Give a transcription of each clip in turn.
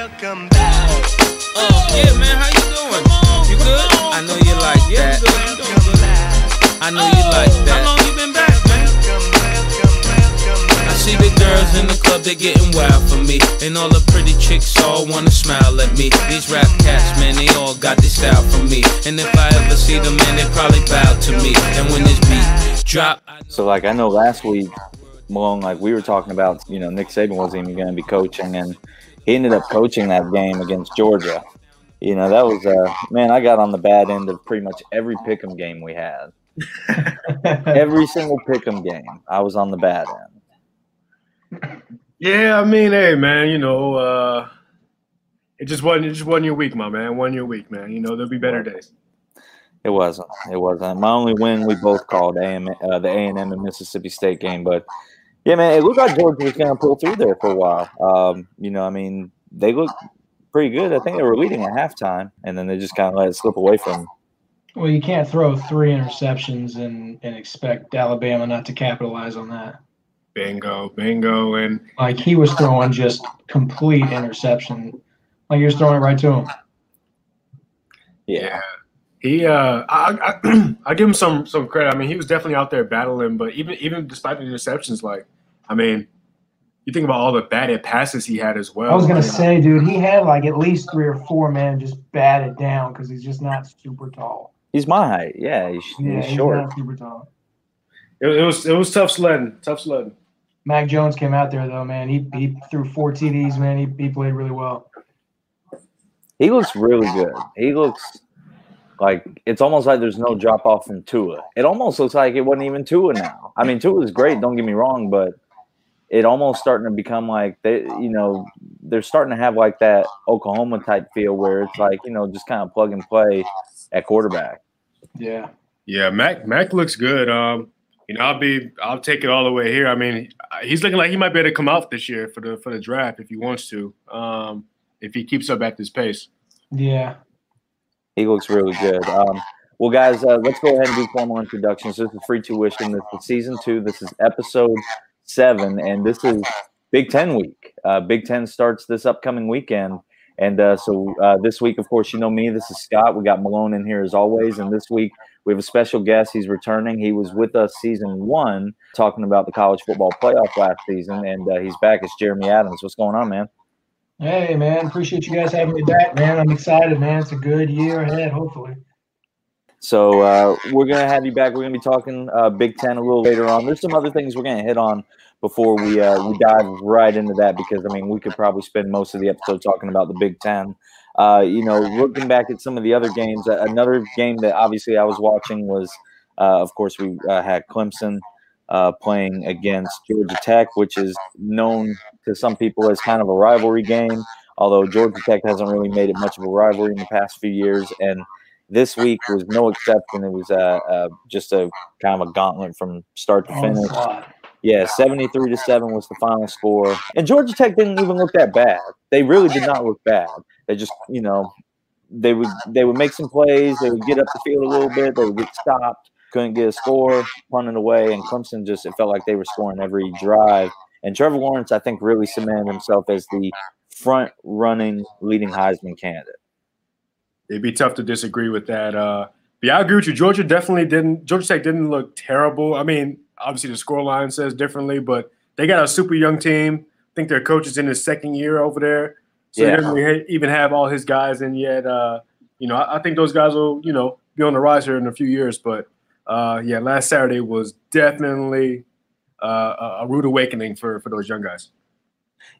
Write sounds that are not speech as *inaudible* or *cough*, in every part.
welcome back. Oh, yeah, man, how you doing? You good? I know you like Yeah, that. we doing good. I know you like oh, How long you been back, man? Welcome, welcome, welcome. I see the girls in the club, they getting wild for me. And all the pretty chicks all wanna smile at me. These rap cats, man, they all got this style from me. And if I ever see them, man, they probably bow to me. And when this beat drop, So like I know last week, Malone, like we were talking about, you know, Nick Saban wasn't even going to be coaching, and he ended up coaching that game against Georgia. You know, that was uh man, I got on the bad end of pretty much every pick'em game we had. *laughs* Every single pick'em game, I was on the bad end. Yeah, I mean, hey, man, you know, uh, it just wasn't it just wasn't your week, my man. One your week, man. You know, there'll be better days. It wasn't. It wasn't. My only win we both called AM, uh, the A and M and Mississippi State game, but yeah, man, it looked like Georgia was going to pull through there for a while. Um, you know, I mean, they looked pretty good. I think they were leading at halftime, and then they just kind of let it slip away from. them. Well, you can't throw three interceptions and, and expect Alabama not to capitalize on that. Bingo, bingo, and Like he was throwing just complete interception. Like he was throwing it right to him. Yeah, he, uh, I, I, *clears throat* I give him some some credit. I mean, he was definitely out there battling, but even even despite the interceptions, like, I mean, you think about all the batted passes he had as well. I was gonna I say, dude, he had like at least three or four men just batted down because he's just not super tall. he's my height. Yeah, he's, Yeah, he's he's short. not super tall. it, it was it was tough sledding, tough sledding. Mac Jones came out there though, man. He he threw four TDs, man. He, he played really well. He looks really good. He looks like it's almost like there's no drop off from Tua. It almost looks like it wasn't even Tua now. I mean, Tua is great. Don't get me wrong, but it almost starting to become like they, you know, they're starting to have like that Oklahoma type feel where it's like you know just kind of plug and play at quarterback. Yeah. Yeah, Mac Mac looks good. Um, you know, I'll be I'll take it all the way here. I mean, he's looking like he might be able to come out this year for the for the draft if he wants to. Um, if he keeps up at this pace. Yeah. He looks really good. Um, well, guys, uh, let's go ahead and do formal introductions. This is free tuition. This is season two. This is episode seven, and this is Big Ten week. Uh, Big Ten starts this upcoming weekend, and uh, so uh, this week, of course, you know me. This is Scott. We got Malone in here as always, and this week we have a special guest. He's returning. He was with us season one, talking about the college football playoff last season, and uh, he's back. It's Jeremy Adams. What's going on, man? Hey man, appreciate you guys having me back, man. I'm excited, man. It's a good year ahead, hopefully. So uh, we're gonna have you back. We're gonna be talking uh, Big Ten a little later on. There's some other things we're gonna hit on before we uh, we dive right into that because I mean we could probably spend most of the episode talking about the Big Ten. Uh, you know, looking back at some of the other games, uh, another game that obviously I was watching was, uh, of course, we had Clemson playing against Georgia Tech, which is known to some people as kind of a rivalry game. Although Georgia Tech hasn't really made it much of a rivalry in the past few years, and this week was no exception. It was uh, uh, just a kind of a gauntlet from start to finish. Yeah, 73 to 7 was the final score. And Georgia Tech didn't even look that bad. They really did not look bad. They just, you know, they would they would make some plays, they would get up the field a little bit, they would get stopped, couldn't get a score, punting away, and Clemson just it felt like they were scoring every drive. And Trevor Lawrence, I think, really cemented himself as the front running leading Heisman candidate. It'd be tough to disagree with that. Uh, but yeah, I agree with you. Georgia definitely didn't. Georgia Tech didn't look terrible. I mean, obviously the score line says differently, but they got a super young team. I think their coach is in his second year over there, so Yeah. they doesn't really even have all his guys in yet. Uh, you know, I, I think those guys will, you know, be on the rise here in a few years. But uh, yeah, last Saturday was definitely uh, a- a rude awakening for for those young guys.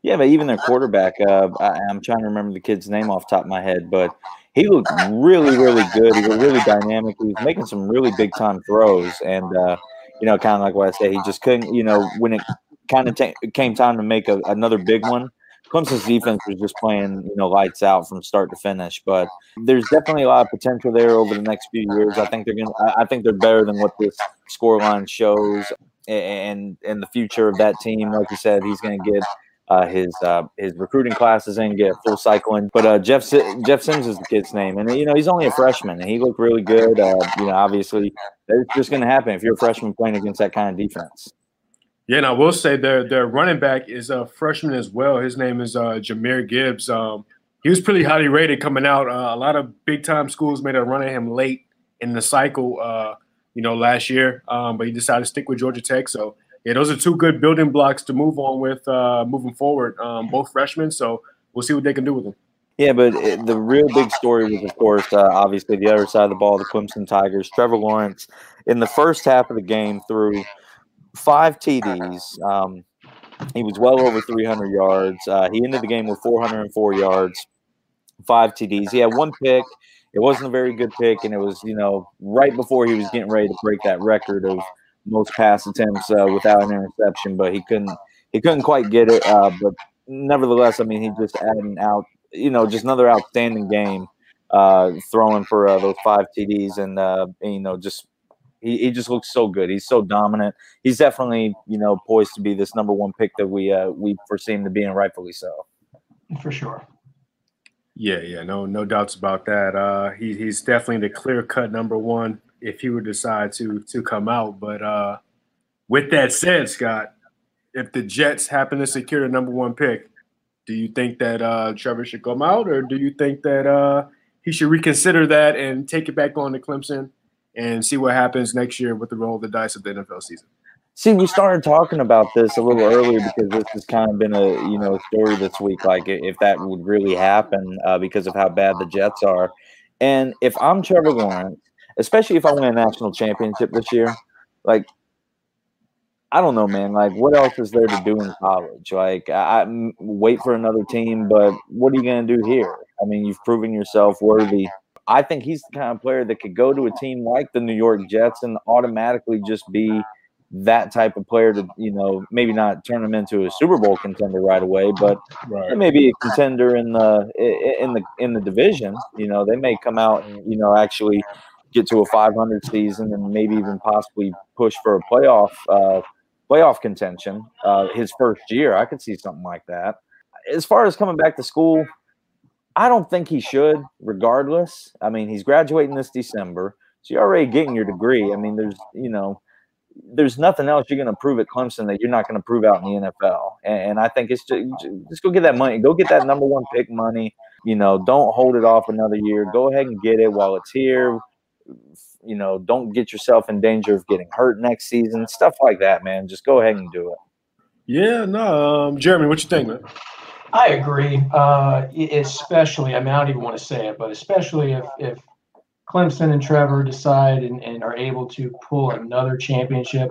Yeah, but even their quarterback, uh, I, I'm trying to remember the kid's name off the top of my head, but he looked really, really good. He was really dynamic. He was making some really big time throws, and uh, you know, kind of like what I said, he just couldn't. You know, when it kind of ta came time to make a, another big one, Clemson's defense was just playing, you know, lights out from start to finish. But there's definitely a lot of potential there over the next few years. I think they're gonna. I- I think they're better than what this scoreline shows, and and the future of that team, like you said, he's going to get uh, his uh, his recruiting classes in, get full cycle in. But uh, Jeff Jeff Sims is the kid's name, and you know he's only a freshman, and he looked really good. Uh, you know, obviously, it's just going to happen if you're a freshman playing against that kind of defense. Yeah, and I will say their their running back is a freshman as well. His name is uh, Jahmyr Gibbs. Um, he was pretty highly rated coming out. Uh, a lot of big time schools made a run at him late in the cycle, uh, you know, last year. Um, but he decided to stick with Georgia Tech. So yeah, those are two good building blocks to move on with uh, moving forward. Um, both freshmen, so we'll see what they can do with them. Yeah, but it, the real big story was, of course, uh, obviously the other side of the ball, the Clemson Tigers. Trevor Lawrence, in the first half of the game, threw five TDs. Um, he was well over 300 yards. Uh, he ended the game with 404 yards, five TDs. He had one pick. It wasn't a very good pick, and it was, you know, right before he was getting ready to break that record of most pass attempts uh, without an interception, but he couldn't. He couldn't quite get it. Uh, but nevertheless, I mean, he just adding out, you know, just another outstanding game, uh, throwing for uh, those five TDs, and, uh, and you know, just he, he just looks so good. He's so dominant. He's definitely, you know, poised to be this number one pick that we uh, we foresee him to be, and rightfully so. for sure. Yeah, yeah, no, no doubts about that. Uh, he, he's definitely the clear cut number one if he would decide to to come out. But uh, with that said, Scott, if the Jets happen to secure the number one pick, do you think that uh, Trevor should come out, or do you think that uh, he should reconsider that and take it back on to Clemson and see what happens next year with the roll of the dice of the NFL season? See, we started talking about this a little earlier because this has kind of been a you know story this week. Like if that would really happen uh, because of how bad the Jets are, and if I'm Trevor Lawrence, especially if I win a national championship this year, like I don't know, man. Like what else is there to do in college? Like I wait for another team, but what are you going to do here? I mean, you've proven yourself worthy. I think he's the kind of player that could go to a team like the New York Jets and automatically just be that type of player to, you know, maybe not turn him into a Super Bowl contender right away, but Right. maybe a contender in the in the in the division. You know, they may come out and you know actually get to a 500 season and maybe even possibly push for a playoff uh, playoff contention uh, his first year. I could see something like that. As far as coming back to school, I don't think he should. Regardless, I mean, he's graduating this December, so you're already getting your degree. I mean, there's you know there's nothing else you're going to prove at Clemson that you're not going to prove out in the NFL. And, and I think it's just, just go get that money. Go get that number one pick money. You know, don't hold it off another year. Go ahead and get it while it's here. You know, don't get yourself in danger of getting hurt next season. Stuff like that, man. Just go ahead and do it. Yeah, no, um, Jeremy, what you think, man? I agree. Uh, especially, I mean, I don't even want to say it, but especially if, if Clemson and Trevor decide and, and are able to pull another championship,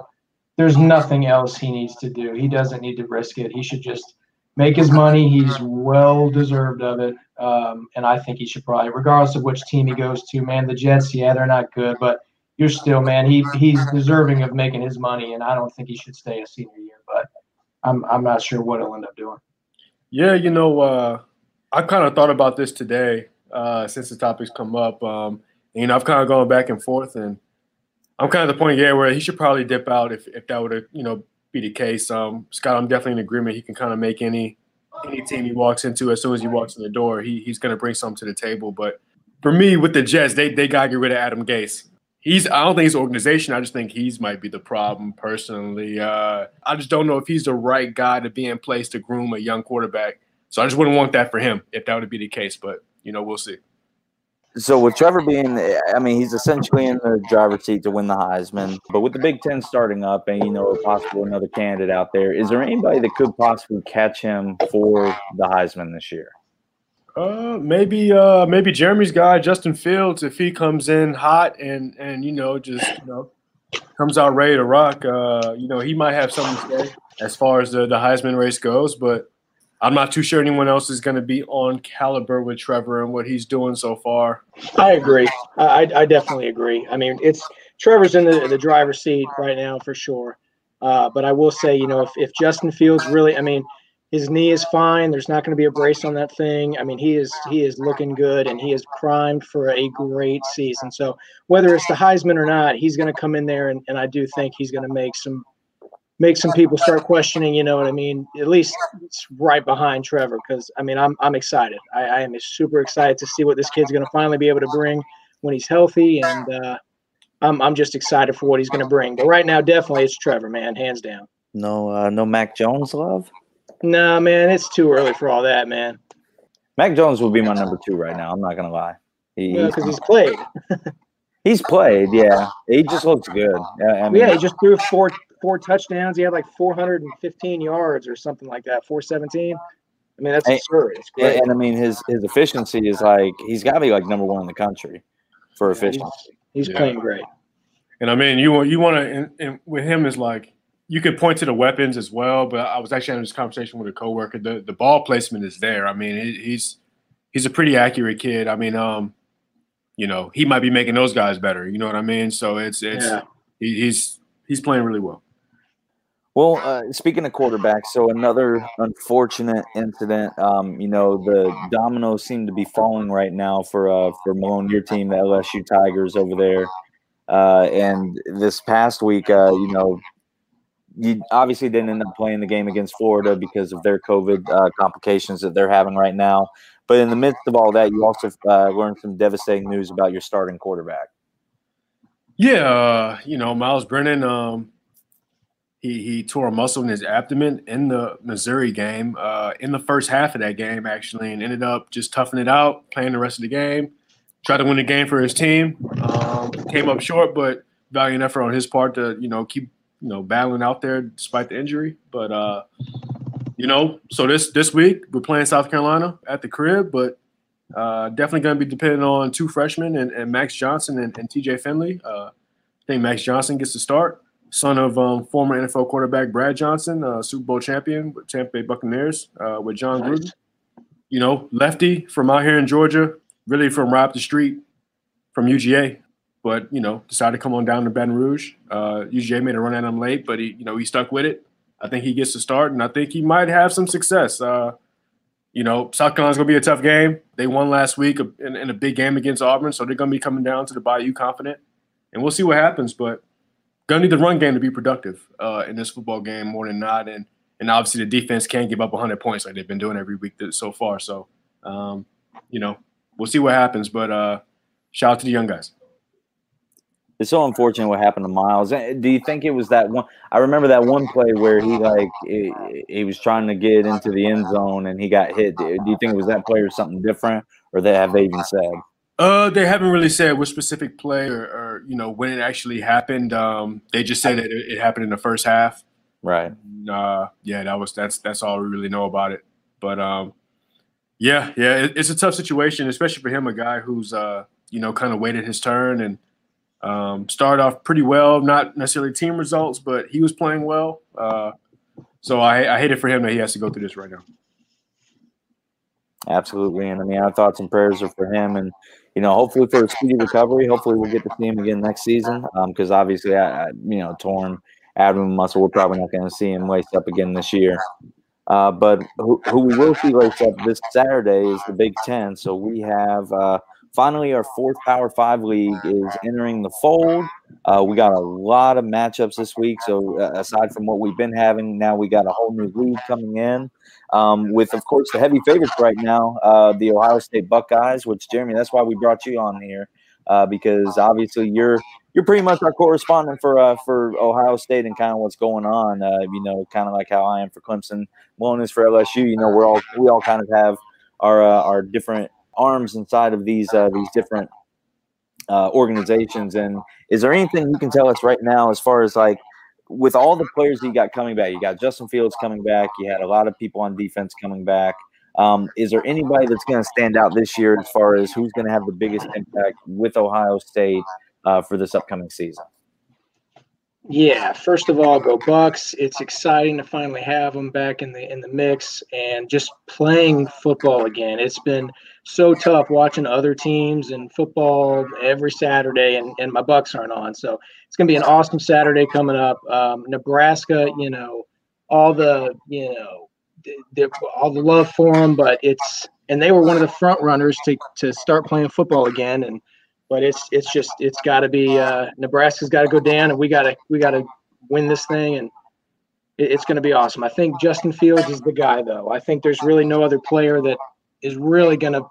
there's nothing else he needs to do. He doesn't need to risk it. He should just make his money. He's well deserved of it. Um, and I think he should probably, regardless of which team he goes to, man, the Jets, yeah, they're not good, but you're still, man, he, he's deserving of making his money. And I don't think he should stay a senior year, but I'm, I'm not sure what he'll end up doing. Yeah, you know, uh, I kind of thought about this today uh, since the topics come up. Um, and, you know, I've kind of gone back and forth, and I'm kind of the point, yeah, where he should probably dip out if, if that would, you know, be the case. Um, Scott, I'm definitely in agreement. He can kind of make any any team he walks into as soon as he walks in the door. He, he's going to bring something to the table. But for me, with the Jets, they they got to get rid of Adam Gase. He's I don't think it's organization. I just think he's might be the problem personally. Uh, I just don't know if he's the right guy to be in place to groom a young quarterback. So I just wouldn't want that for him if that would be the case. But you know, we'll see. So with Trevor being, I mean, he's essentially in the driver's seat to win the Heisman. But with the Big Ten starting up, and you know, possible another candidate out there, is there anybody that could possibly catch him for the Heisman this year? Uh, maybe uh, maybe Jeremy's guy Justin Fields if he comes in hot and and you know just you know comes out ready to rock. Uh, you know he might have something to say as far as the the Heisman race goes, but I'm not too sure anyone else is going to be on caliber with Trevor and what he's doing so far. I agree. I, I- definitely agree. I mean, it's Trevor's in the, the driver's seat right now for sure. Uh, but I will say, you know, if, if Justin Fields really, I mean, his knee is fine. There's not going to be a brace on that thing. I mean, he is he is looking good and he is primed for a great season. So whether it's the Heisman or not, he's going to come in there and, and I do think he's going to make some make some people start questioning. You know what I mean? At least it's right behind Trevor because I mean I'm I'm excited. I, I am super excited to see what this kid's going to finally be able to bring when he's healthy and. uh I'm, I'm just excited for what he's going to bring. But right now, definitely it's Trevor, man, hands down. No, uh, no Mac Jones love. Nah, man, it's too early for all that, man. Mac Jones would be my number two right now. I'm not gonna lie. He, Because he's played. *laughs* he's played, yeah. He just looks good. I, I mean, yeah, he just threw four four touchdowns. He had like 415 yards or something like that. 417. I mean, that's Hey, absurd. It's and, great. and I mean his his efficiency is like he's got to be like number one in the country for Yeah, he's- efficiency. He's Yeah. playing great. And I mean, you want you want to, and, and with him is like you could point to the weapons as well. But I was actually having this conversation with a coworker. The the ball placement is there. I mean, he, he's he's a pretty accurate kid. I mean, um, you know, he might be making those guys better. You know what I mean? So it's it's Yeah. he, he's he's playing really well. Well, uh, speaking of quarterbacks, so another unfortunate incident. Um, you know, the dominoes seem to be falling right now for uh, for Malone, your team, the LSU Tigers over there. Uh, and this past week, uh, you know, you obviously didn't end up playing the game against Florida because of their COVID uh, complications that they're having right now. But in the midst of all that, you also uh, learned some devastating news about your starting quarterback. Yeah, you know, Myles Brennan, um, he he tore a muscle in his abdomen in the Missouri game, uh, in the first half of that game, actually, and ended up just toughing it out, playing the rest of the game, tried to win the game for his team. Um, came up short, but valiant effort on his part to you know keep you know battling out there despite the injury. But uh, you know, so this this week we're playing South Carolina at the crib, but uh, definitely going to be dependent on two freshmen and, and Max Johnson and, and TJ Finley. Uh, I think Max Johnson gets to start, son of um, former NFL quarterback Brad Johnson, uh, Super Bowl champion with Tampa Bay Buccaneers uh, with John Nice. Gruden. You know, lefty from out here in Georgia, really from right up the street from UGA, but you know decided to come on down to Baton Rouge. Uh, UGA made a run at him late, but he you know he stuck with it. I think he gets to start, and I think he might have some success. Uh, you know, South Carolina's going to be a tough game. They won last week in, in a big game against Auburn, so they're going to be coming down to the Bayou confident, and we'll see what happens. But to need the run game to be productive uh, in this football game more than not, and and obviously the defense can't give up 100 points like they've been doing every week so far. So, um, you know, we'll see what happens. But uh, shout out to the young guys. It's so unfortunate what happened to Myles. Eh, Do you think it was that one? I remember that one play where he like he, he was trying to get into the end zone and he got hit. Do you think it was that play or something different, or they have they even said? Uh, they haven't really said what specific play or, or you know when it actually happened. Um, they just said that it, it happened in the first half. Right. Uh, yeah, that was that's that's all we really know about it. But um, yeah, yeah, it, it's a tough situation, especially for him, a guy who's uh, you know, kind of waited his turn and um, started off pretty well. Not necessarily team results, but he was playing well. Uh, so I, I hate it for him that he has to go through this right now. Absolutely. And I mean, our thoughts and prayers are for him, and you know, hopefully for a speedy recovery. Hopefully, we'll get to see him again next season. Because obviously, I, I, you know, torn abdomen muscle, we're probably not going to see him laced up again this year. Uh, but who, who we will see laced up this Saturday is the Big Ten. So we have uh, finally our fourth Power Five league is entering the fold. Uh, we got a lot of matchups this week. So uh, aside from what we've been having, now we got a whole new league coming in um, with, of course, the heavy favorites right now, uh, the Ohio State Buckeyes. Which Jeremy, that's why we brought you on here uh, because obviously you're you're pretty much our correspondent for uh, for Ohio State and kind of what's going on. Uh, you know, kind of like how I am for Clemson, Malone is for LSU. You know, we're all we all kind of have our uh, our different arms inside of these uh, these different organizations. And is there anything you can tell us right now as far as like with all the players you got coming back? You got Justin Fields coming back. You had a lot of people on defense coming back. Um, is there anybody that's going to stand out this year as far as who's going to have the biggest impact with Ohio State uh, for this upcoming season? Yeah, first of all, go Bucks. It's exciting to finally have them back in the in the mix and just playing football again. It's been so tough watching other teams and football every Saturday, and, and my Bucks aren't on. So it's gonna be an awesome Saturday coming up. Um, Nebraska, you know, all the you know, the, the, all the love for them, but it's and they were one of the front runners to to start playing football again, and but it's it's just it's got to be uh, Nebraska's got to go down, and we got to we got to win this thing, and it, it's going to be awesome. I think Justin Fields is the guy, though. I think there's really no other player that is really going to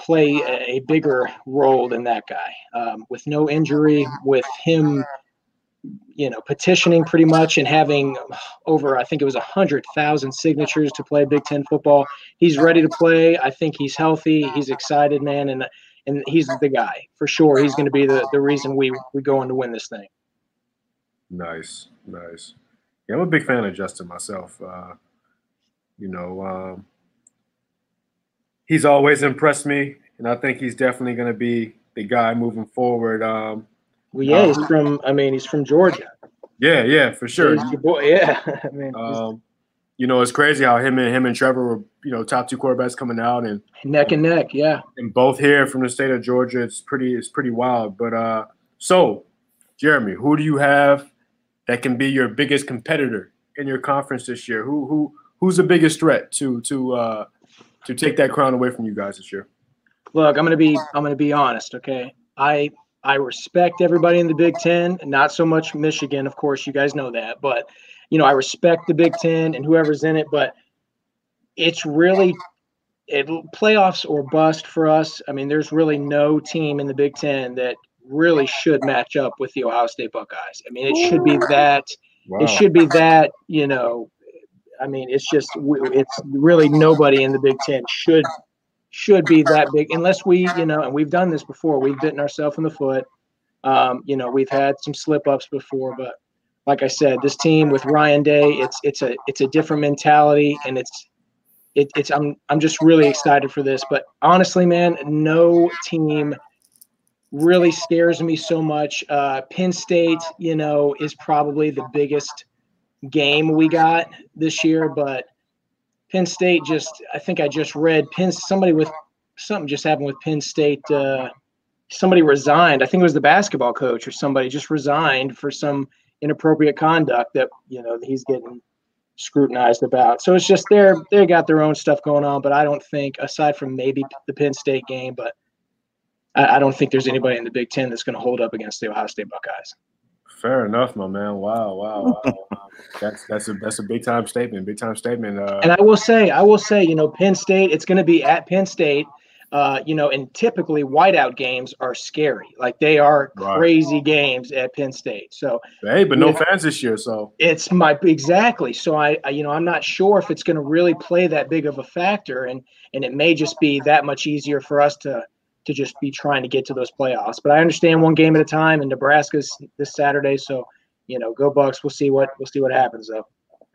play a, a bigger role than that guy. Um, with no injury, with him you know, petitioning pretty much and having over, I think it was a hundred thousand signatures to play Big Ten football. He's ready to play. I think he's healthy. He's excited, man, and and he's the guy for sure. He's going to be the the reason we we go on to win this thing. Nice, nice. Yeah, I'm a big fan of Justin myself. Uh, you know, um, he's always impressed me, and I think he's definitely going to be the guy moving forward. Um, Well, yeah, he's from. I mean, he's from Georgia. yeah, yeah, for sure. He's your boy. Yeah, *laughs* I mean, Um, you know, it's crazy how him and him and Trevor were, you know, top two quarterbacks coming out, and neck and neck. Yeah. and both here from the state of Georgia. It's pretty, it's pretty wild. But uh, so, Jeremy, who do you have that can be your biggest competitor in your conference this year? Who who who's the biggest threat to to uh, to take that crown away from you guys this year? Look, I'm gonna be. I'm gonna be honest. Okay, I I respect everybody in the Big Ten, not so much Michigan. Of course, you guys know that, but you know, I respect the Big Ten and whoever's in it. But it's really it playoffs or bust for us. I mean, there's really no team in the Big Ten that really should match up with the Ohio State Buckeyes. I mean, it should be that. Wow. It should be that. You know, I mean, it's just it's really nobody in the Big Ten should should be that big unless we, you know, and we've done this before. We've bitten ourselves in the foot. Um, you know, we've had some slip ups before, but like I said, this team with Ryan Day, it's it's a it's a different mentality, and it's it, it's I'm I'm just really excited for this. But honestly, man, no team really scares me so much. Uh, Penn State, you know, is probably the biggest game we got this year, but Penn State just I think I just read Penn somebody with something just happened with Penn State. Uh, somebody resigned. I think it was the basketball coach or somebody just resigned for some inappropriate conduct that you know he's getting scrutinized about. So it's just they're they got their own stuff going on, but I don't think aside from maybe the Penn State game, but I, I don't think there's anybody in the Big Ten that's going to hold up against the Ohio State Buckeyes. Fair enough, my man. Wow, wow, wow. wow. *laughs* that's that's a that's a big time statement. Big time statement. Uh, And I will say, I will say, you know, Penn State, it's going to be at Penn State. Uh, you know, and typically whiteout games are scary. Like they are Right. crazy games at Penn State. So hey, but no Yeah. fans this year, so it's my exactly. So I, I you know, I'm not sure if it's going to really play that big of a factor, and and it may just be that much easier for us to to just be trying to get to those playoffs. But I understand one game at a time, and Nebraska's this Saturday, so you know, go Bucks. We'll see what we'll see what happens though.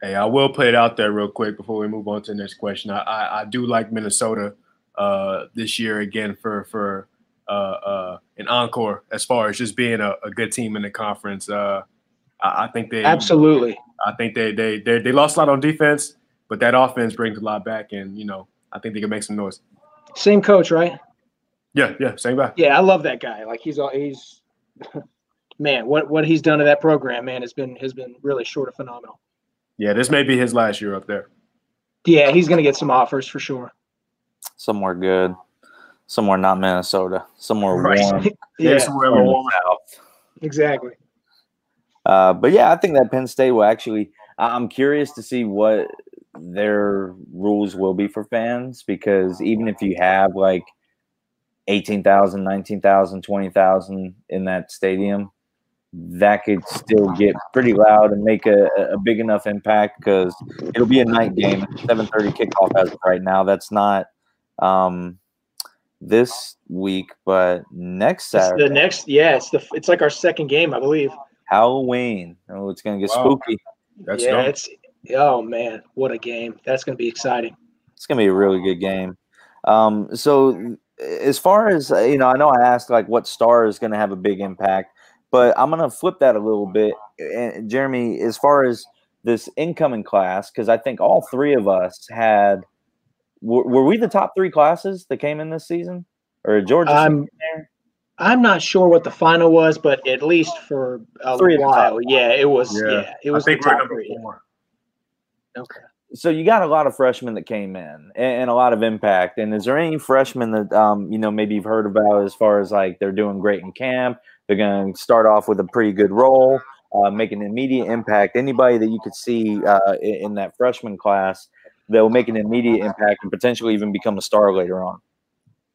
Hey, I will play it out there real quick before we move on to the next question. I I, I do like Minnesota uh, this year again for for uh, uh, an encore as far as just being a, a good team in the conference. Uh, I, I think they Absolutely. I think they they they they lost a lot on defense, but that offense brings a lot back, and you know I think they can make some noise. Same coach, right? Yeah, yeah, same guy. Yeah, I love that guy. Like he's all he's *laughs* man, what what he's done to that program, man, has been has been really short of phenomenal. Yeah, this may be his last year up there. Yeah, he's gonna get some offers for sure. Somewhere good. Somewhere not Minnesota. Somewhere Right. warm. *laughs* Maybe yeah, somewhere in warm. south. exactly. Uh, but yeah, I think that Penn State will actually. I'm curious to see what their rules will be for fans because even if you have like 18,000, 19,000, 20,000 in that stadium, that could still get pretty loud and make a, a big enough impact because it'll be a night game. 7:30 kickoff as of right now. That's not um, this week, but next It's Saturday, the next, yeah, it's the it's like our second game, I believe. Halloween. Oh, it's gonna get Wow. spooky. That's yeah, dope. it's oh man, what a game! That's gonna be exciting. It's gonna be a really good game. Um, so as far as uh, you know, I know I asked like what star is gonna have a big impact, but I'm gonna flip that a little bit. And Jeremy, as far as this incoming class, because I think all three of us had were, were we the top three classes that came in this season, or Georgia? I'm there? I'm not sure what the final was, but at least for a Three of the top while, yeah, it was. Yeah. Yeah, it was the think we're top number three. four. Okay. So you got a lot of freshmen that came in and, and a lot of impact. And is there any freshmen that um, you know maybe you've heard about as far as like they're doing great in camp? They're going to start off with a pretty good role, uh, make an immediate impact. Anybody that you could see uh, in, in that freshman class that will make an immediate impact and potentially even become a star later on.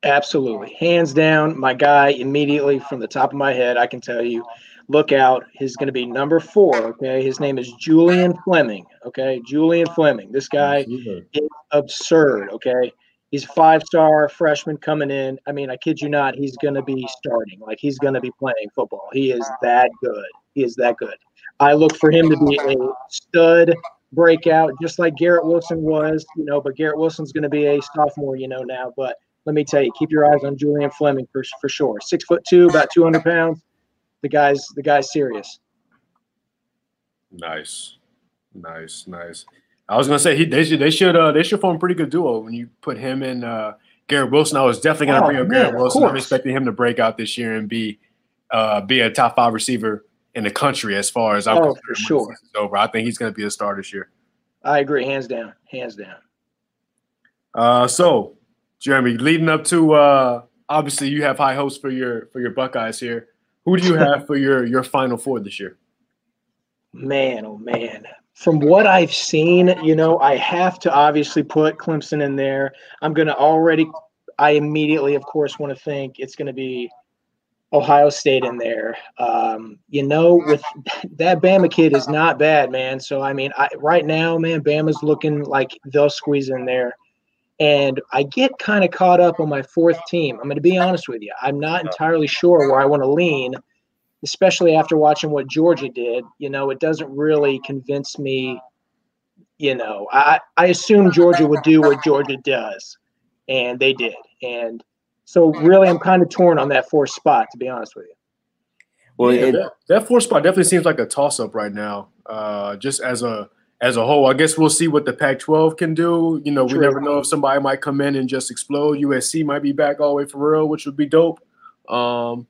Absolutely. Hands down, my guy immediately from the top of my head, I can tell you look out. He's going to be number four. Okay, his name is Julian Fleming. Okay, Julian Fleming. This guy is absurd. Okay, he's a five-star freshman coming in. I mean, I kid you not, he's going to be starting. Like he's going to be playing football. He is that good. He is that good. I look for him to be a stud breakout, just like Garrett Wilson was. You know, but Garrett Wilson's going to be a sophomore. You know now, but let me tell you, keep your eyes on Julian Fleming for for sure. Six foot two, about two hundred pounds. The guy's the guy's serious. Nice, nice, nice. I was gonna say he they should they should uh they should form a pretty good duo when you put him and uh Garrett Wilson. I was definitely gonna Oh, bring up man, Garrett Wilson. I'm expecting him to break out this year and be uh be a top five receiver in the country as far as I'm Oh, concerned for sure. over. I think he's gonna be a star this year. I agree, hands down, hands down. Uh so Jeremy, leading up to uh obviously you have high hopes for your for your Buckeyes here. Who do you have for your your final four this year? Man, oh man. From what I've seen, you know, I have to obviously put Clemson in there. I'm going to already, I immediately, of course, want to think it's going to be Ohio State in there. Um, you know, with that Bama kid is not bad, man. So, I mean, I, right now, man, Bama's looking like they'll squeeze in there. And I get kind of caught up on my fourth team. I'm going to be honest with you. I'm not entirely sure where I want to lean especially after watching what Georgia did, you know, it doesn't really convince me. You know, I, I assume Georgia would do what Georgia does, and they did. And so, really, I'm kind of torn on that fourth spot, to be honest with you. Well, Yeah, it, that, that fourth spot definitely seems like a toss up right now. Uh, just as a as a whole, I guess we'll see what the Pac-12 can do. You know, we never know if somebody might come in and just explode. USC might be back all the way for real, which would be dope. Um,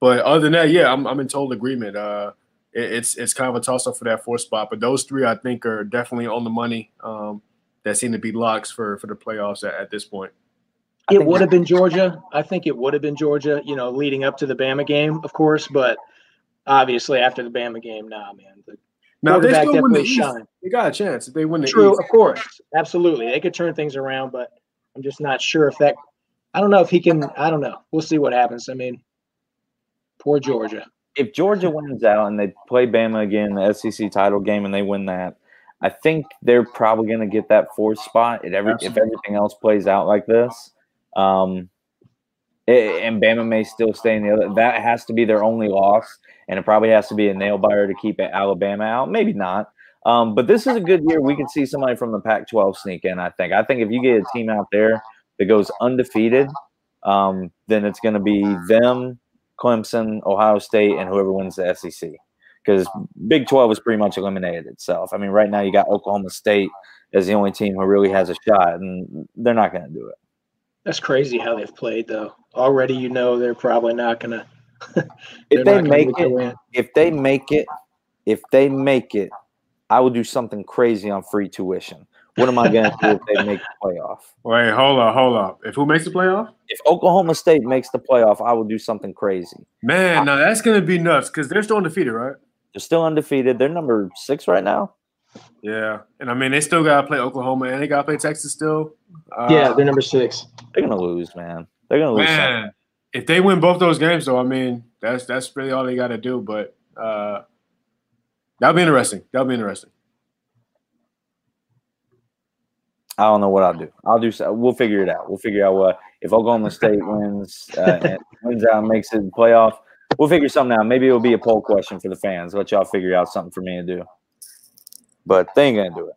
but other than that, yeah, I'm I'm in total agreement. Uh, it, it's it's kind of a toss up for that fourth spot, but those three I think are definitely on the money. Um, that seem to be locks for for the playoffs at, at this point. I It would have been Georgia. I think it would have been Georgia, you know, leading up to the Bama game, of course. But obviously, after the Bama game, nah, man. The Now if they quarterback still win the definitely East, shined. they got a chance if they win the True, East. of course, absolutely. They could turn things around, but I'm just not sure if that. I don't know if he can. I don't know. We'll see what happens. I mean, poor Georgia. if Georgia wins out and they play Bama again in the SEC title game and they win that, I think they're probably going to get that fourth spot. If, every, if everything else plays out like this, um, a- and Bama may still stay in the other. That has to be their only loss, and it probably has to be a nail biter to keep Alabama out. Maybe not. Um, but this is a good year. We could see somebody from the Pac-12 sneak in. I think. I think if you get a team out there that goes undefeated, um, then it's going to be them, Clemson, Ohio State, and whoever wins the SEC. Because Big 12 has pretty much eliminated itself. I mean, right now you got Oklahoma State as the only team who really has a shot, and they're not going to do it. That's crazy how they've played, though. Already, you know, they're probably not gonna. If they make it, if they make it, if they make it, I will do something crazy on free tuition. What am I going to do if they *laughs* make the playoff? Wait, hold up, hold up. If who makes the playoff? If Oklahoma State makes the playoff, I will do something crazy. Man, now that's gonna be nuts because they're still undefeated, right? They're still undefeated. They're number six right now. Yeah, and I mean they still gotta play Oklahoma and they gotta play Texas still. Uh, yeah, they're number six. They're going to lose, man. They're going to lose. something. Man. If they win both those games, though, I mean that's that's really all they got to do. But uh, that'll be interesting. That'll be interesting. I don't know what I'll do. I'll do. We'll figure it out. We'll figure out what if Oklahoma State wins uh, *laughs* wins out and makes it in the playoff. We'll figure something out. Maybe it'll be a poll question for the fans. Let y'all figure out something for me to do. But they ain't gonna do it.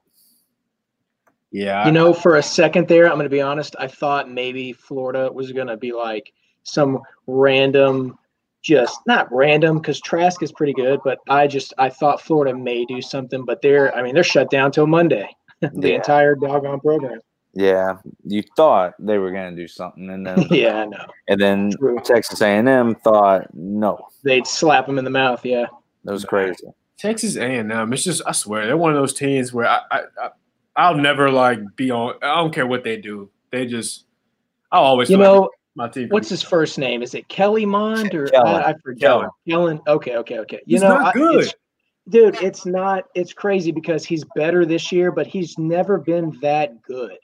Yeah, You know, for a second there, I'm going to be honest. I thought maybe Florida was going to be like some random, just not random because Trask is pretty good, but I just I thought Florida may do something, but they're I mean they're shut down till Monday. *laughs* the Yeah. entire doggone program. Yeah, you thought they were gonna do something, and then *laughs* yeah, I know. and then True. Texas A&M thought no. They'd slap them in the mouth. Yeah. That was crazy. Texas A and M. It's just I swear they're one of those teams where I, I, I I'll never like be on. I don't care what they do. They just I'll always You feel like know my team. what's his first name? Is it Kelly Mond or Kellen. I, I forget. Kellen. Kellen. Okay, okay, okay. You He's know, not I- it's- dude. It's not. It's crazy because he's better this year, but he's never been that good.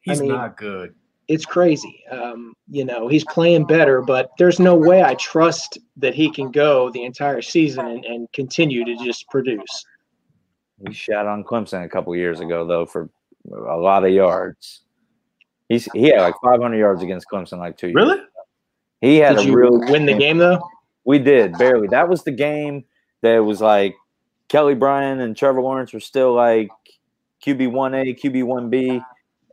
He's I mean- not good. It's crazy. Um, you know, he's playing better, but there's no way I trust that he can go the entire season and, and continue to just produce. He shot on Clemson a couple years ago though for a lot of yards. He's he had like 500 yards against Clemson like two years. Really? He had Did a really win the game though? We did barely. That was the game that was like Kelly Bryant and Trevor Lawrence were still like QB one A, QB one B,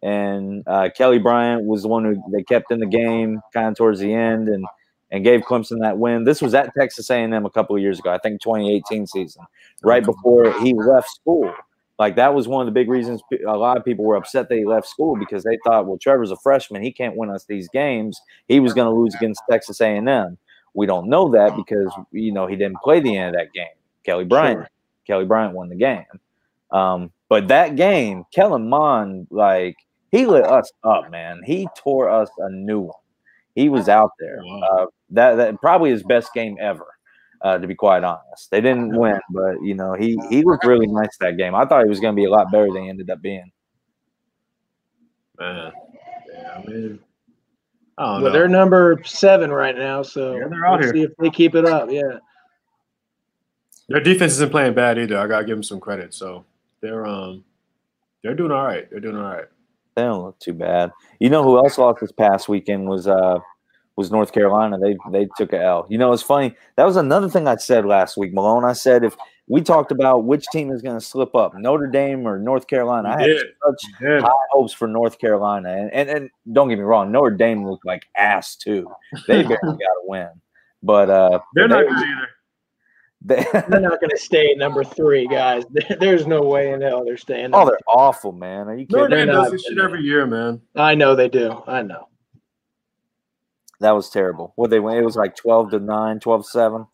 and uh, Kelly Bryant was the one who they kept in the game kind of towards the end and and gave Clemson that win. This was at Texas A&M a couple of years ago, I think 2018 season, right before he left school. Like that was one of the big reasons a lot of people were upset that he left school because they thought, well, Trevor's a freshman, he can't win us these games. He was going to lose against Texas A&M. We don't know that because you know he didn't play the end of that game. Kelly Bryant, Sure. Kelly Bryant won the game. Um, but that game, Kellen Mond, like he lit us up, man. He tore us a new one. He was out there. Uh, that that probably his best game ever. Uh, to be quite honest, they didn't win, but you know he he looked really nice that game. I thought he was going to be a lot better than he ended up being. Man. Yeah, I mean, I don't Well, know. they're number seven right now, so Yeah, they're out we'll here. see if they keep it up. Yeah. Their defense isn't playing bad either. I gotta give them some credit. So they're um they're doing all right. They're doing all right. They don't look too bad. You know who else lost this past weekend was uh was North Carolina. They they took a L. You know, it's funny. That was another thing I said last week, Malone. I said if we talked about which team is going to slip up, Notre Dame or North Carolina, I had such high hopes for North Carolina. And, and and don't get me wrong, Notre Dame looked like ass too. They barely *laughs* got a win. But uh They're but not they- good either. *laughs* they- They're not going to stay at number three, guys. *laughs* There's no way in hell they're staying. oh, they're awful, man. Are you kidding? Notre? Dame does this shit every year, man. I know they do. I know. That was terrible. What they went, it was like 12 to 9, 12 7.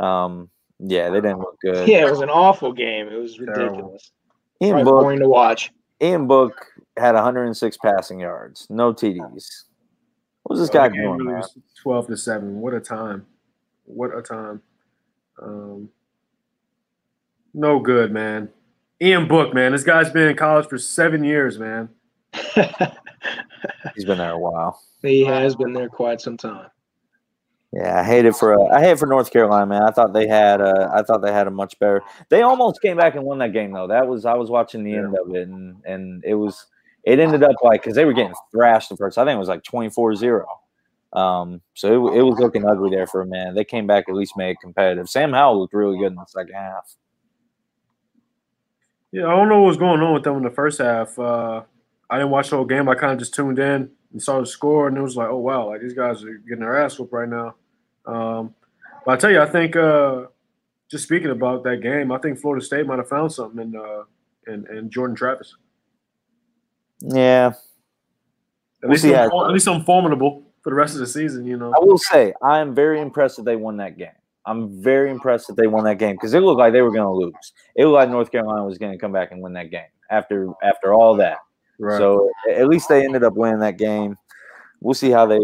Um, yeah, they didn't look good. Yeah, it was an awful game. It was Terrible. ridiculous. Ian Probably Book, boring to watch. Ian Book had 106 passing yards, no TDs. What was this guy The game doing, man? Twelve to seven. What a time. What a time. Um, no good, man. Ian Book, man. This guy's been in college for seven years, man. *laughs* He's been there a while. *laughs* he has been there quite some time. Yeah, I hate it for uh, I hate it for North Carolina, man. I thought they had uh, I thought they had a much better. They almost came back and won that game though. That was I was watching the end of it and and it was it ended up like because they were getting thrashed the first. I think it was like 24-0. Um, so it, it was looking ugly there for a minute. They came back at least made it competitive. Sam Howell looked really good in the second half. Yeah, I don't know what was going on with them in the first half. Uh, I didn't watch the whole game. I kind of just tuned in and saw the score, and it was like, oh wow, like these guys are getting their ass whooped right now. Um, but I tell you, I think uh, just speaking about that game, I think Florida State might have found something in uh, in, in Jordan Travis. Yeah, At We'll least, see I'm, at least I'm formidable for the rest of the season. You know. I will say I am very impressed that they won that game. I'm very impressed that they won that game because it looked like they were going to lose. It looked like North Carolina was going to come back and win that game after after all that. Right. So at least they ended up winning that game. We'll see how they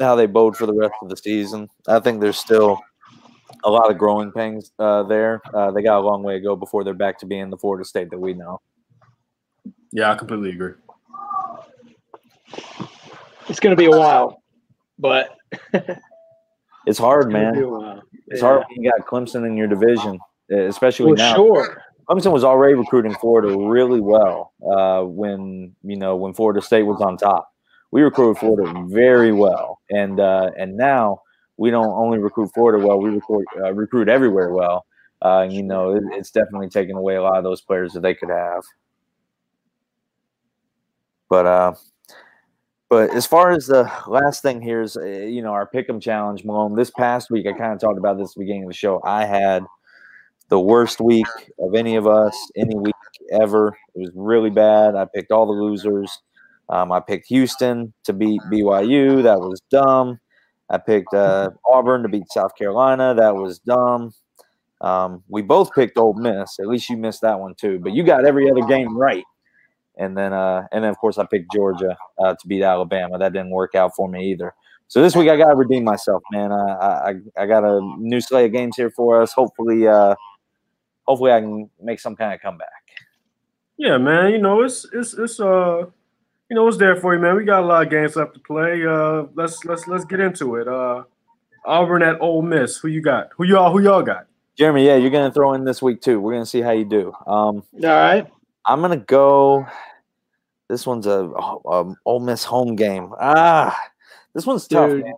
how they bode for the rest of the season. I think there's still a lot of growing pains uh, there. Uh, they got a long way to go before they're back to being the Florida State that we know. yeah, I completely agree. It's going to be a while, but It's hard, it's man. It's Yeah. hard when you got Clemson in your division, especially Well, now. sure. Clemson was already recruiting Florida really well uh, when you know when Florida State was on top. We recruited Florida very well, and uh, and now we don't only recruit Florida well; we recruit uh, recruit everywhere well. Uh, you know, it, it's definitely taken away a lot of those players that they could have. But uh, but as far as the last thing here is, uh, you know, our pick'em challenge, Malone. This past week, I kind of talked about this beginning of the show. I had the worst week of any of us, any week ever. It was really bad. I picked all the losers. Um, I picked Houston to beat BYU. That was dumb. I picked uh, Auburn to beat South Carolina. That was dumb. Um, we both picked Ole Miss. At least you missed that one too. But you got every other game right. And then, uh, and then of course, I picked Georgia uh, to beat Alabama. That didn't work out for me either. So this week I got to redeem myself, man. I, I I got a new slate of games here for us. Hopefully, uh, hopefully I can make some kind of comeback. Yeah, man. You know, it's it's it's uh you know it's there for you, man. We got a lot of games left to play. Uh, let's let's let's get into it. Uh, Auburn at Ole Miss. Who you got? Who y'all? Who y'all got? Jeremy, yeah, you're gonna throw in this week too. We're gonna see how you do. Um, All right. I'm gonna go. This one's a, a Ole Miss home game. Ah, this one's tough. Dude. man.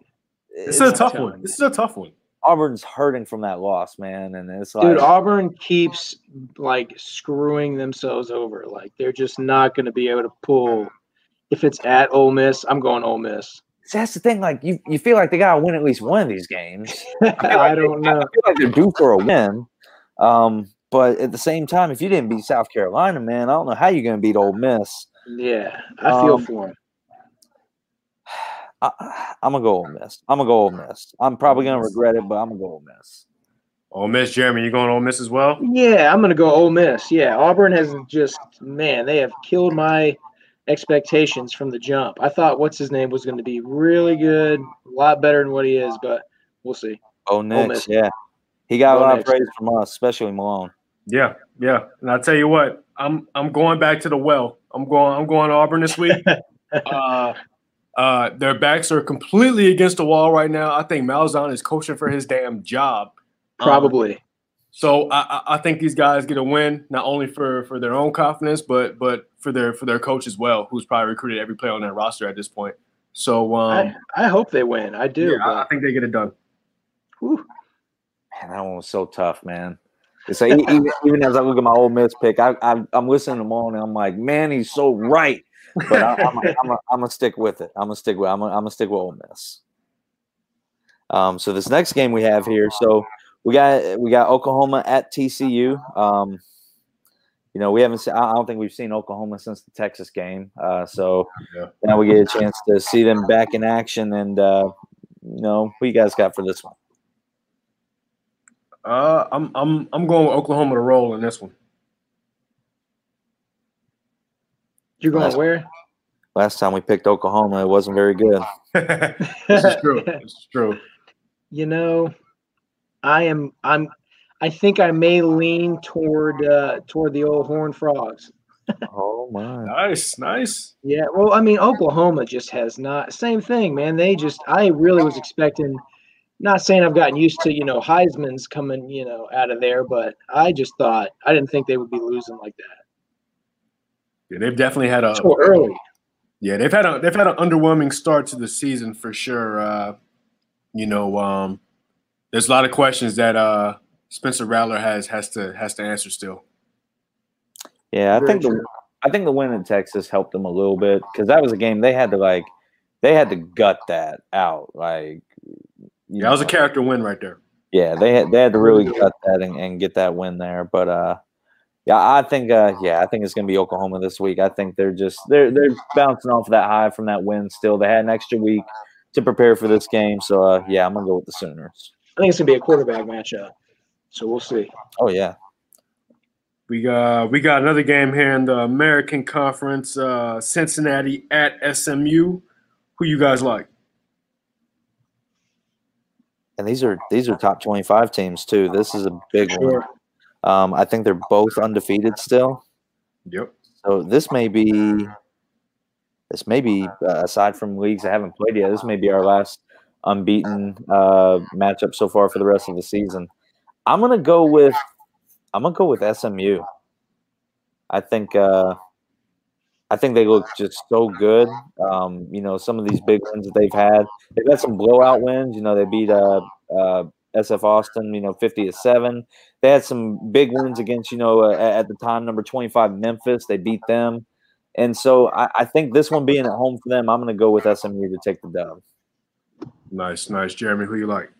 This is a tough one. This is a tough one. Auburn's hurting from that loss, man, and it's like, Dude, Auburn keeps like screwing themselves over. Like they're just not going to be able to pull. If it's at Ole Miss, I'm going Ole Miss. See, that's the thing. Like you, you feel like they gotta win at least one of these games. *laughs* I don't know. I feel like they're due for a win. Um, but at the same time, if you didn't beat South Carolina, man, I don't know how you're gonna beat Ole Miss. Yeah, I feel Um, for him. I, I'm gonna go Ole Miss. I'm gonna go Ole Miss. I'm probably gonna regret it, but I'm gonna go Ole Miss. Ole Miss, Jeremy, you going Ole Miss as well? Yeah, I'm going to go Ole Miss. Yeah, Auburn has just man, they have killed my expectations from the jump. I thought what's his name was going to be really good, a lot better than what he is, but we'll see. Oh, Nix, Miss. yeah, he got a Go lot of praise from us, especially Malone. Yeah, yeah. And I tell you what, I'm I'm going back to the well. I'm going I'm going to Auburn this week. *laughs* uh, uh, their backs are completely against the wall right now. I think Malzahn is coaching for his damn job. Um, Probably. So I, I- I think these guys get a win not only for for their own confidence, but but for their for their coach as well, who's probably recruited every player on their roster at this point. So um, I, I hope they win. I do. yeah, I, I think they get it done. whew. Man, that one was so tough, man. It's like, even, even as I look at my Ole Miss pick, I, I, I'm listening to Malone and I'm like, man, he's so right. But I, I'm, I'm, gonna stick with it. I'm gonna stick with. I'm gonna, I'm gonna stick with Ole Miss. Um, so this next game we have here, so we got we got Oklahoma at TCU. Um, you know, we haven't. Seen, I don't think we've seen Oklahoma since the Texas game. Uh, so Yeah. now we get a chance to see them back in action. And uh, you know, who you guys got for this one? Uh, I'm I'm I'm going with Oklahoma to roll in this one. You're going Last- where? Last time we picked Oklahoma, it wasn't very good. *laughs* this is true. This is true. You know, I am. I'm. I think I may lean toward uh, toward the old Horn Frogs. *laughs* Oh my! Nice, nice. Yeah. Well, I mean, Oklahoma just has not. Same thing, man. They just. I really was expecting. Not saying I've gotten used to you know Heisman's coming you know out of there, but I just thought I didn't think they would be losing like that Yeah, they've definitely had a so early. Yeah, they've had a they've had an underwhelming start to the season for sure. Uh, you know, um, there's a lot of questions that uh, Spencer Rattler has has to has to answer still. Yeah, I Very think the. I think the win in Texas helped them a little bit because that was a game they had to like they had to gut that out. Like, you Yeah, that was a character win right there. Yeah, they had they had to really gut that and, and get that win there. But uh, yeah, I think uh, yeah, I think it's gonna be Oklahoma this week. I think they're just they're they're bouncing off that high from that win. Still, they had an extra week to prepare for this game. So uh, yeah, I'm gonna go with the Sooners. I think it's gonna be a quarterback matchup. So we'll see. Oh yeah, We got we got another game here in the American Conference. Uh, Cincinnati at SMU. Who you guys like? and these are these are top 25 teams too. This is a big one. Um, I think they're both undefeated still. Yep. So this may be this may be uh, aside from leagues I haven't played yet. This may be our last unbeaten uh, matchup so far for the rest of the season. I'm gonna go with I'm gonna go with SMU. I think uh, I think they look just so good. Um, you know, some of these big wins that they've had, they've had some blowout wins. You know, they beat uh, uh, SF Austin, you know, 50 to 7. They had some big wins against, you know, uh, at at the time, number 25, Memphis. They beat them. And so I, I think this one being at home for them, I'm going to go with SMU to take the dub. Nice, nice. Jeremy, who you like?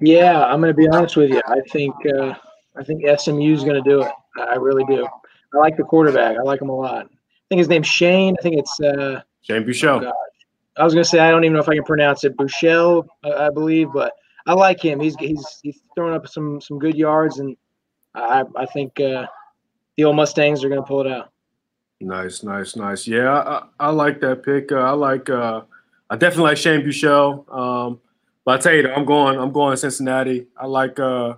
Yeah, I'm going to be honest with you. I think uh, I think SMU is going to do it. I I really do. I like the quarterback. I like him a lot. I think his name's Shane. I think it's. Uh, Shane Buechele. God. I was going to say I don't even know if I can pronounce it. Buechele, I, I believe, but I like him. He's he's he's throwing up some some good yards, and I I think uh, the old Mustangs are going to pull it out. Nice, nice, nice. Yeah, I, I, like that pick. Uh, I like. Uh, I definitely like Shane Buechele. Um, but I tell you, I'm going. I'm going Cincinnati. I like. Uh,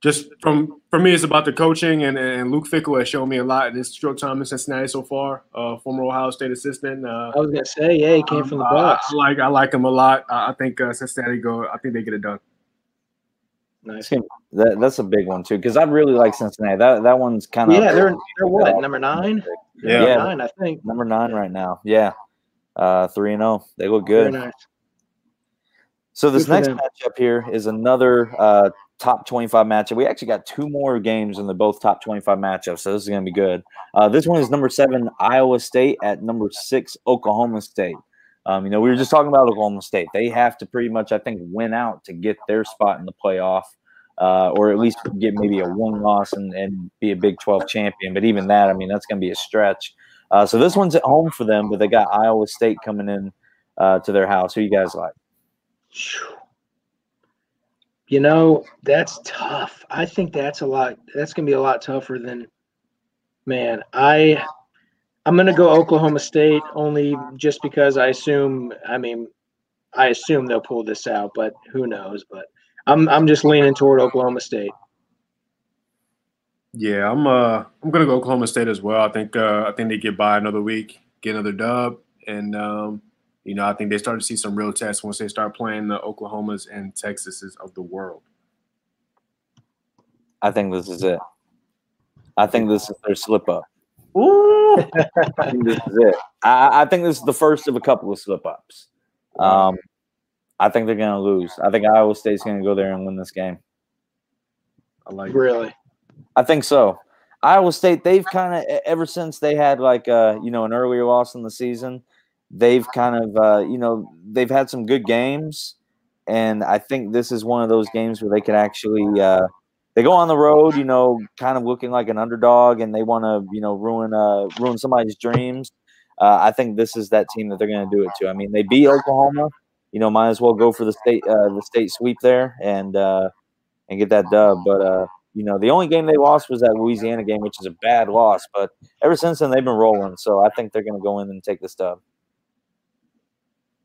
just from for me, it's about the coaching, and, and Luke Fickell has shown me a lot in his short time in Cincinnati so far. Uh, former Ohio State assistant. Uh, I was gonna say, yeah, he came from the I- Bucks. I, like I like him a lot. I, I think uh, Cincinnati go. I think they get it done. Nice. That, that's a big one too, because I really like Cincinnati. That that one's kind of Yeah, they're they're what number nine? They're Yeah. number nine, I think. number nine right now. Yeah, uh, three and zero. They look Very good. So this next matchup here is another uh, top 25 matchup. We actually got two more games and they're both top 25 matchups, so this is going to be good. Uh, this one is number seven Iowa State at number six Oklahoma State. Um, you know, we were just talking about Oklahoma State. They have to pretty much, I think, win out to get their spot in the playoff, uh, or at least get maybe a one loss and, and be a Big 12 champion. But even that, I mean, that's going to be a stretch. Uh, so this one's at home for them, but they got Iowa State coming in uh, to their house. Who you guys like? You know, that's tough. I think that's a lot. That's gonna be a lot tougher than. Man, I, I'm gonna go Oklahoma State only just because I assume. I mean, I assume they'll pull this out, but who knows? But I'm I'm just leaning toward Oklahoma State. Yeah, I'm. Uh, I'm gonna go Oklahoma State as well. I think. Uh, I think they get by another week, get another dub, and um, you know, I think they start to see some real tests once they start playing the Oklahomas and Texases of the world. I think this is it. I think this is their slip up. Ooh, *laughs* I think this is it. I, I think this is the first of a couple of slip ups. Um, I think they're going to lose. I think Iowa State's going to go there and win this game. I like. it. Really? I think so. Iowa State, they've kind of ever since they had like uh, you know an earlier loss in the season, they've kind of uh, you know they've had some good games, and I think this is one of those games where they can actually uh, they go on the road, you know, kind of looking like an underdog, and they want to you know ruin uh, ruin somebody's dreams. Uh, I think this is that team that they're going to do it to. I mean, they beat Oklahoma, you know, might as well go for the state uh, the state sweep there and uh, and get that dub, but. Uh, you know, the only game they lost was that Louisiana game, which is a bad loss. But ever since then, they've been rolling. So I think they're going to go in and take this dub.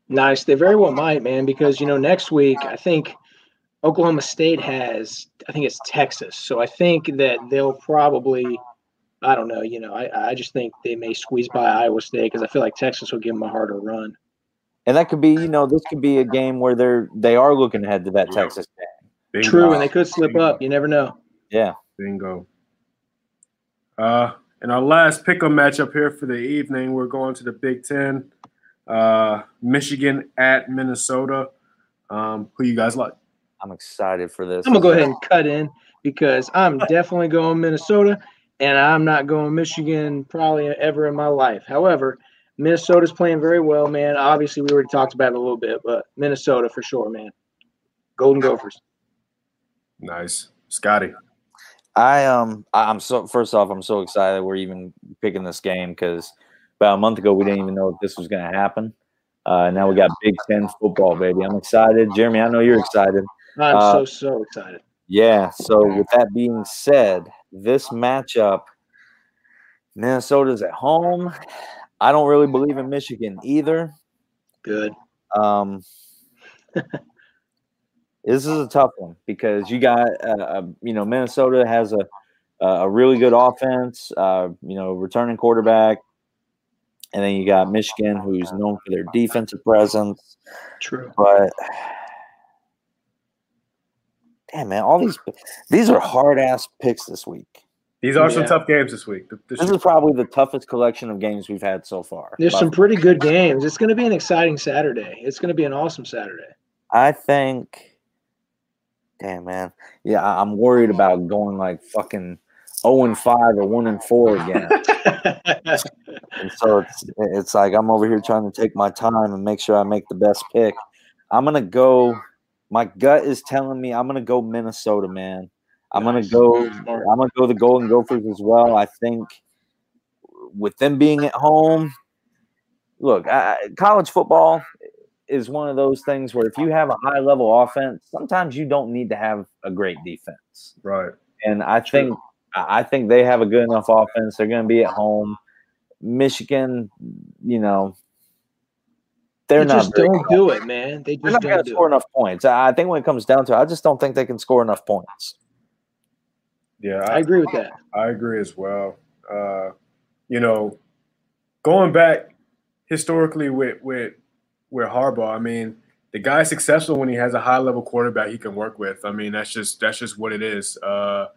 Nice. They very well might, man, because you know next week I think Oklahoma State has I think it's Texas, so I think that they'll probably I don't know, you know, I I just think they may squeeze by Iowa State because I feel like Texas will give them a harder run. And that could be, you know, this could be a game where they're they are looking ahead to that Texas game. Bingo. True, and they could slip up. You never know. Yeah. Bingo. Uh, in our last pick'em matchup here for the evening, we're going to the Big Ten. Uh, Michigan at Minnesota. Um, who you guys like? I'm excited for this. I'm gonna go ahead and cut in because I'm definitely going Minnesota, and I'm not going Michigan probably ever in my life. However, Minnesota's playing very well, man. Obviously, we already talked about it a little bit, but Minnesota for sure, man. Golden Gophers. Nice, Scotty. I um I- I'm so first off I'm so excited we're even picking this game because about a month ago we didn't even know if this was going to happen. Uh, now we got Big Ten football, baby. I'm excited, Jeremy. I know you're excited. I'm Uh, so so excited. Yeah. So with that being said, this matchup, Minnesota's at home. I don't really believe in Michigan either. Good. Um, *laughs* this is a tough one because you got, uh, uh, you know, Minnesota has a a really good offense. Uh, you know, returning quarterback, and then you got Michigan, who's known for their defensive presence. True. But damn, man, all these these are hard ass picks this week. These are some tough games this week. The- the- This is probably the toughest collection of games we've had so far. There's But some pretty good games. It's going to be an exciting Saturday. It's going to be an awesome Saturday. I think, damn man, yeah, I'm worried about going like fucking zero and five or one and four again. *laughs* and so it's it's like I'm over here trying to take my time and make sure I make the best pick. I'm gonna go. My gut is telling me I'm gonna go Minnesota, man. I'm gonna go. I'm gonna go the Golden Gophers as well. I think with them being at home, look, I, college football is one of those things where if you have a high level offense, sometimes you don't need to have a great defense. right. And I think I I think they have a good enough offense. They're going to be at home. Michigan, you know, they're They not. just don't do it, man. They They're just not going don't to score it. enough points. I I think when it comes down to, it, I just don't think they can score enough points. Yeah, I agree with that. I agree as well. Uh, you know, going back historically with with with Harbaugh, I mean, the guy's successful when he has a high level quarterback he can work with. I mean, that's just that's just what it is. Uh,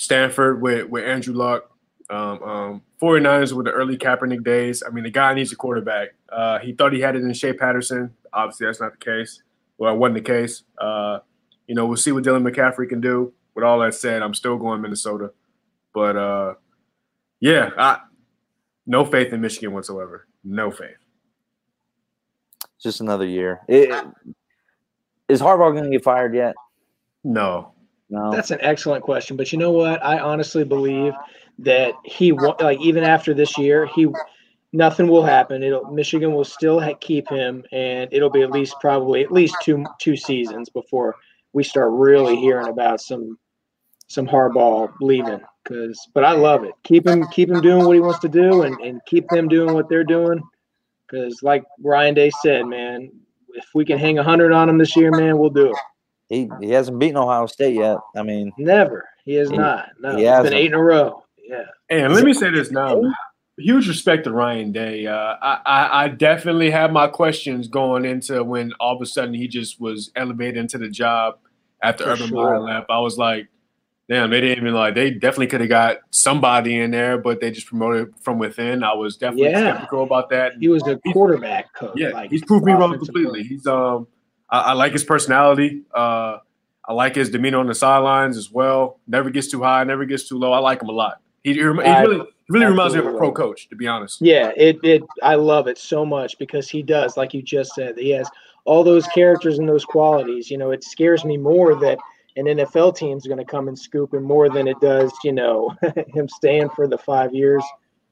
Stanford with with Andrew Luck, um, um, 49ers with the early Kaepernick days. I mean, the guy needs a quarterback. Uh, he thought he had it in Shea Patterson. Obviously, that's not the case. Well, it wasn't the case. Uh, you know, we'll see what Dylan McCaffrey can do. With all that said, I'm still going Minnesota. But uh, yeah, I, no faith in Michigan whatsoever. No faith. Just another year. It, is Harbaugh going to get fired yet? No. No. That's an excellent question, but you know what? I honestly believe that he like even after this year, he nothing will happen. It'll Michigan will still ha- keep him, and it'll be at least probably at least two two seasons before we start really hearing about some some Harbaugh leaving. Because, but I love it. Keep him keep him doing what he wants to do, and and keep them doing what they're doing. Because, like Ryan Day said, man, if we can hang hundred on him this year, man, we'll do it. He, he hasn't beaten Ohio State yet. I mean, Never. He has He- not. No, he it's hasn't. been eight in a row. Yeah. And let me say this now. Huge respect to Ryan Day. Uh, I, I, I definitely had my questions going into when all of a sudden he just was elevated into the job after For Urban sure. Meyer left. I was like, damn, they didn't even like, they definitely could have got somebody in there, but they just promoted from within. I was definitely Yeah. skeptical about that. He was a quarterback coach. Yeah, like, he's proved me wrong completely. coach. He's um, I, I like his personality. Uh, I like his demeanor on the sidelines as well. Never gets too high, never gets too low. I like him a lot. He, he, rem- he really, really reminds me of a pro coach, to be honest. Yeah, it it I love it so much because he does, like you just said, he has all those characters and those qualities. You know, it scares me more that an NFL team's going to come and scoop him more than it does, you know, *laughs* him staying for the five years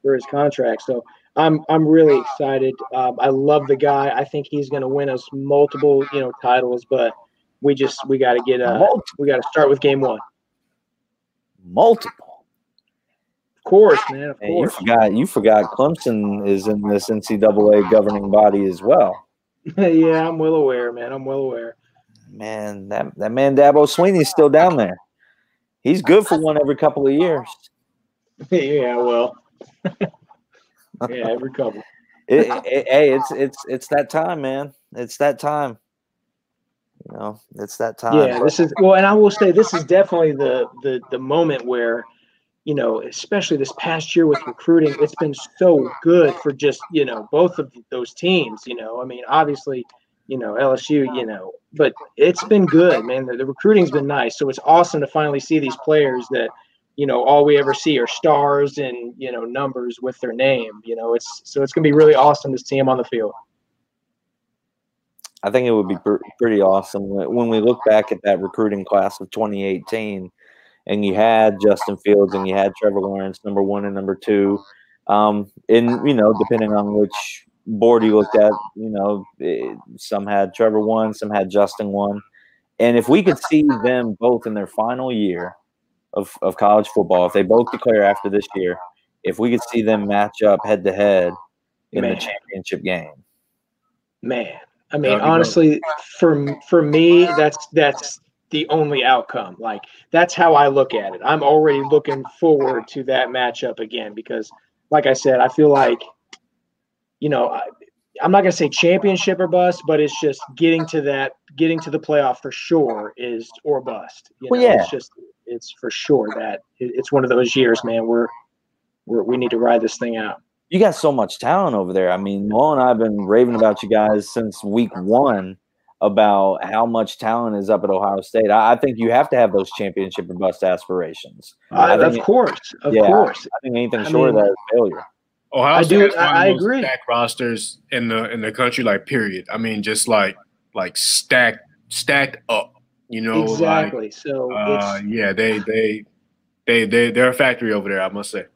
for his contract. So I'm I'm really excited. Um, I love the guy. I think he's going to win us multiple, you know, titles. But we just we got to get uh multiple, we got to start with game one. multiple. Of course, man. Of And you forgot you forgot Clemson is in this NCAA governing body as well. *laughs* yeah, I'm well aware, man. I'm well aware. Man, that, that man Dabo Swinney's still down there. He's good for one every couple of years. *laughs* yeah, well. *laughs* yeah, every couple. *laughs* It, it- hey, it's it's it's that time, man. It's that time. You know, it's that time. Yeah, this is well, and I will say this is definitely the the the moment where, you know, especially this past year with recruiting, it's been so good for just you know both of those teams. You know, I mean, obviously, you know LSU, you know, but it's been good, man. The, the recruiting's been nice, so it's awesome to finally see these players that, you know, all we ever see are stars and you know numbers with their name. You know, it's so it's gonna be really awesome to see them on the field. I think it would be pr- pretty awesome when we look back at that recruiting class of 2018, and you had Justin Fields and you had Trevor Lawrence, number one and number two. Um, and you know, depending on which board you looked at, you know, eh, some had Trevor one, some had Justin one. And if we could see them both in their final year of, of college football, if they both declare after this year, if we could see them match up head to head in Man. the championship game. Man, I mean, That'd be dope. honestly, for for me, that's that's the only outcome. Like that's how I look at it. I'm already looking forward to that matchup again because, like I said, I feel like, you know, I, I'm not gonna say championship or bust, but it's just getting to that, getting to the playoff for sure is or bust. You Well, yeah. it's just it's for sure that it's one of those years, man. We're, we're we need to ride this thing out. you got so much talent over there. I mean, Mo and I have been raving about you guys since week one about how much talent is up at Ohio State. I, I think you have to have those championship and bust aspirations. Uh, think of course, of yeah, course. I think anything I short mean- of that is failure. Ohio I State do- has one of I- I the most agree. stacked rosters in the in the country, like period. I mean, just like like stacked stacked up. You know, exactly. so uh, it's yeah, they they they they they're a factory over there. I must say.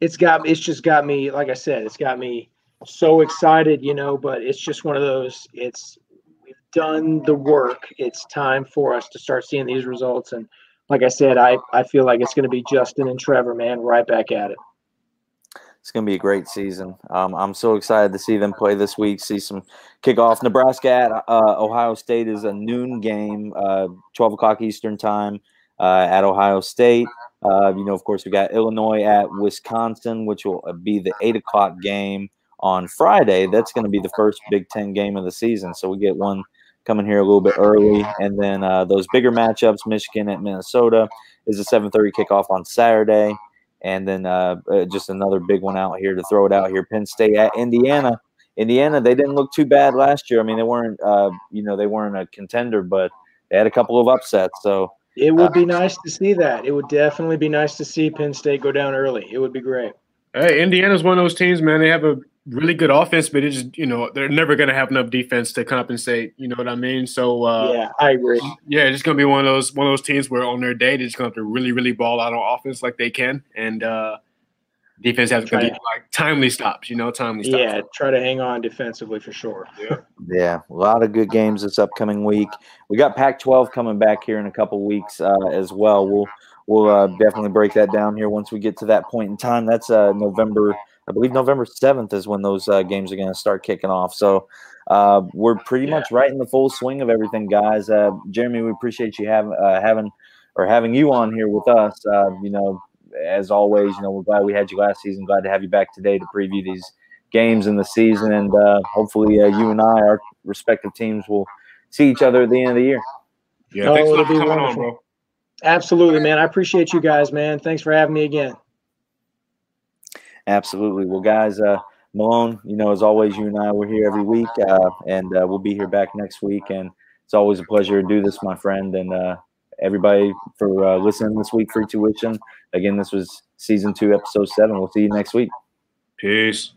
it's got it's just got me like I said, it's got me so excited, you know. But it's just one of those. It's we've done the work. It's time for us to start seeing these results. And like I said, I I feel like it's going to be Justin and Trevor, man, right back at it. It's going to be a great season. Um, I'm so excited to see them play this week. See some kickoff. Nebraska at uh, Ohio State is a noon game, uh, 12 o'clock Eastern time uh, at Ohio State. Uh, you know, of course, we got Illinois at Wisconsin, which will be the eight o'clock game on Friday. That's going to be the first Big Ten game of the season. So we get one coming here a little bit early, and then uh, those bigger matchups, Michigan at Minnesota, is a 7:30 kickoff on Saturday, and then uh, uh, just another big one out here to throw it out here. Penn State at Indiana. Indiana, they didn't look too bad last year. I mean, they weren't, uh, you know, they weren't a contender, but they had a couple of upsets. So It would be nice to see that. It would definitely be nice to see Penn State go down early. It would be great. Hey, Indiana's one of those teams, man. They have a really good offense, but it's just, you know, they're never going to have enough defense to compensate. You know what I mean? So, uh, yeah, I agree. yeah, it's going to be one of those one of those teams where on their day they're just going to have to really, really ball out on offense like they can, and uh, defense has to be like timely stops. You know, timely stops. Yeah, try to hang on defensively for sure. Yeah, a lot of good games this upcoming week. We got Pac-12 coming back here in a couple weeks uh, as well. We'll we'll uh, definitely break that down here once we get to that point in time. That's uh, November, I believe November seventh is when those uh, games are going to start kicking off. So uh, we're pretty much right in the full swing of everything, guys. Uh, Jeremy, we appreciate you having uh, having or having you on here with us. Uh, you know, as always, you know we're glad we had you last season. Glad to have you back today to preview these games in the season, and uh, hopefully uh, you and I, our respective teams, will see each other at the end of the year. Yeah, Oh, thanks it'll for be coming on, bro. Absolutely, man. I appreciate you guys, man. Thanks for having me again. Absolutely. Well, guys, uh, Malone, you know, as always, you and I we're here every week, uh, and uh, we'll be here back next week. And it's always a pleasure to do this, my friend. And uh, everybody for uh, listening this week, free tuition. Again, this was season two, episode seven. We'll see you next week. Peace.